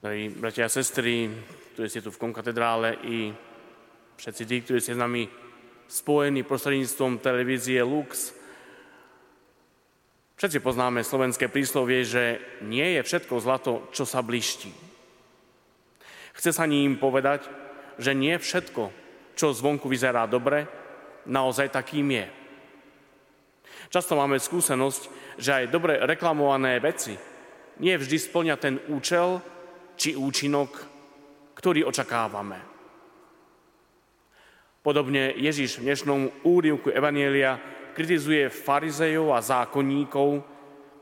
Drahí bratia a sestry, ktorí ste tu v konkatedrále i všetci tí, ktorí ste s nami spojení prostredníctvom televízie Lux. Všetci poznáme slovenské príslovie, že nie je všetko zlato, čo sa bliští. Chce sa ním povedať, že nie všetko, čo zvonku vyzerá dobre, naozaj takým je. Často máme skúsenosť, že aj dobre reklamované veci nie vždy splňa ten účel, či účinok, ktorý očakávame. Podobne Ježiš v dnešnom úrivku Evanielia kritizuje farizejov a zákonníkov,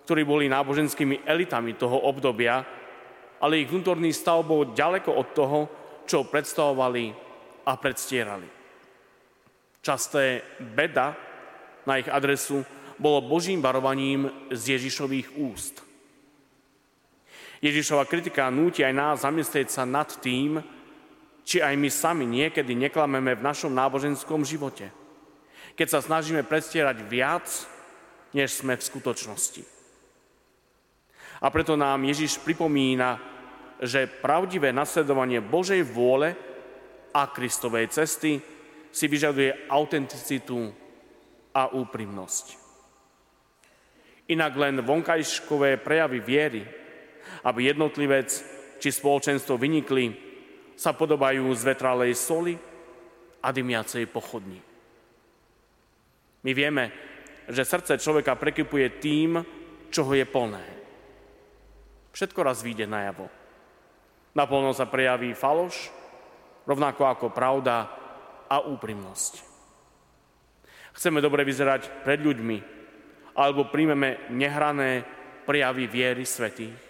ktorí boli náboženskými elitami toho obdobia, ale ich vnútorný stav bol ďaleko od toho, čo predstavovali a predstierali. Časté beda na ich adresu bolo Božím varovaním z Ježišových úst – Ježišova kritika núti aj nás zamyslieť sa nad tým, či aj my sami niekedy neklameme v našom náboženskom živote, keď sa snažíme predstierať viac, než sme v skutočnosti. A preto nám Ježiš pripomína, že pravdivé nasledovanie Božej vôle a Kristovej cesty si vyžaduje autenticitu a úprimnosť. Inak len vonkajškové prejavy viery aby jednotlivec či spoločenstvo vynikli, sa podobajú z vetralej soli a dymiacej pochodni. My vieme, že srdce človeka prekypuje tým, čo je plné. Všetko raz vyjde najavo. Naplno sa prejaví faloš, rovnako ako pravda a úprimnosť. Chceme dobre vyzerať pred ľuďmi, alebo príjmeme nehrané prejavy viery svetých.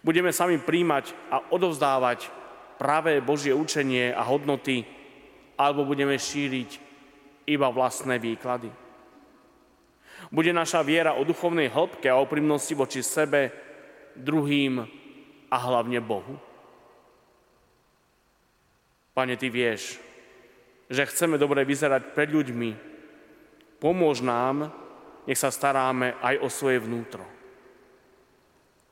Budeme sami príjmať a odovzdávať pravé Božie učenie a hodnoty, alebo budeme šíriť iba vlastné výklady. Bude naša viera o duchovnej hĺbke a oprimnosti voči sebe, druhým a hlavne Bohu. Pane, Ty vieš, že chceme dobre vyzerať pred ľuďmi. Pomôž nám, nech sa staráme aj o svoje vnútro.